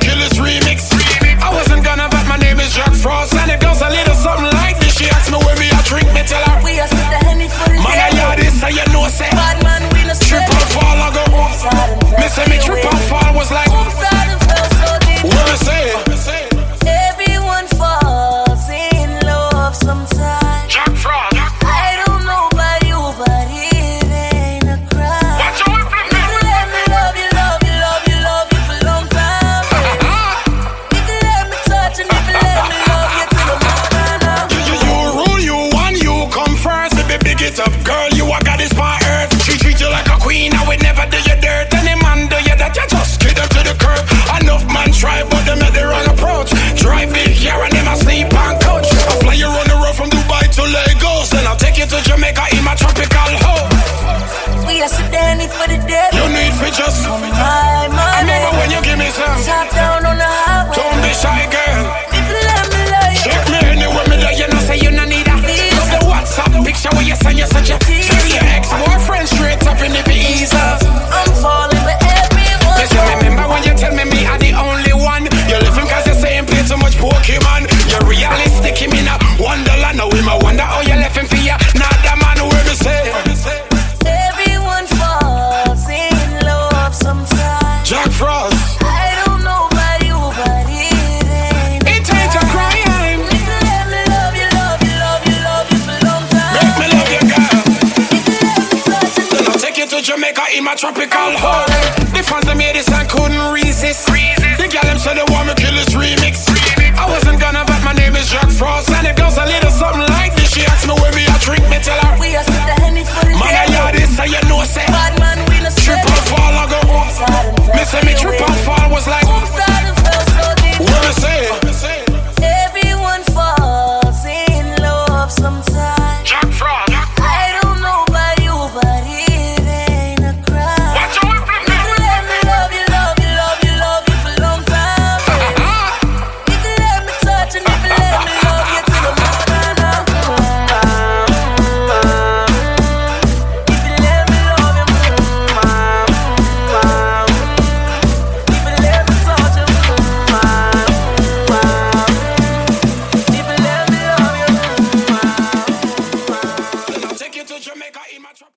Kill this remix. To Jamaica my tropical. The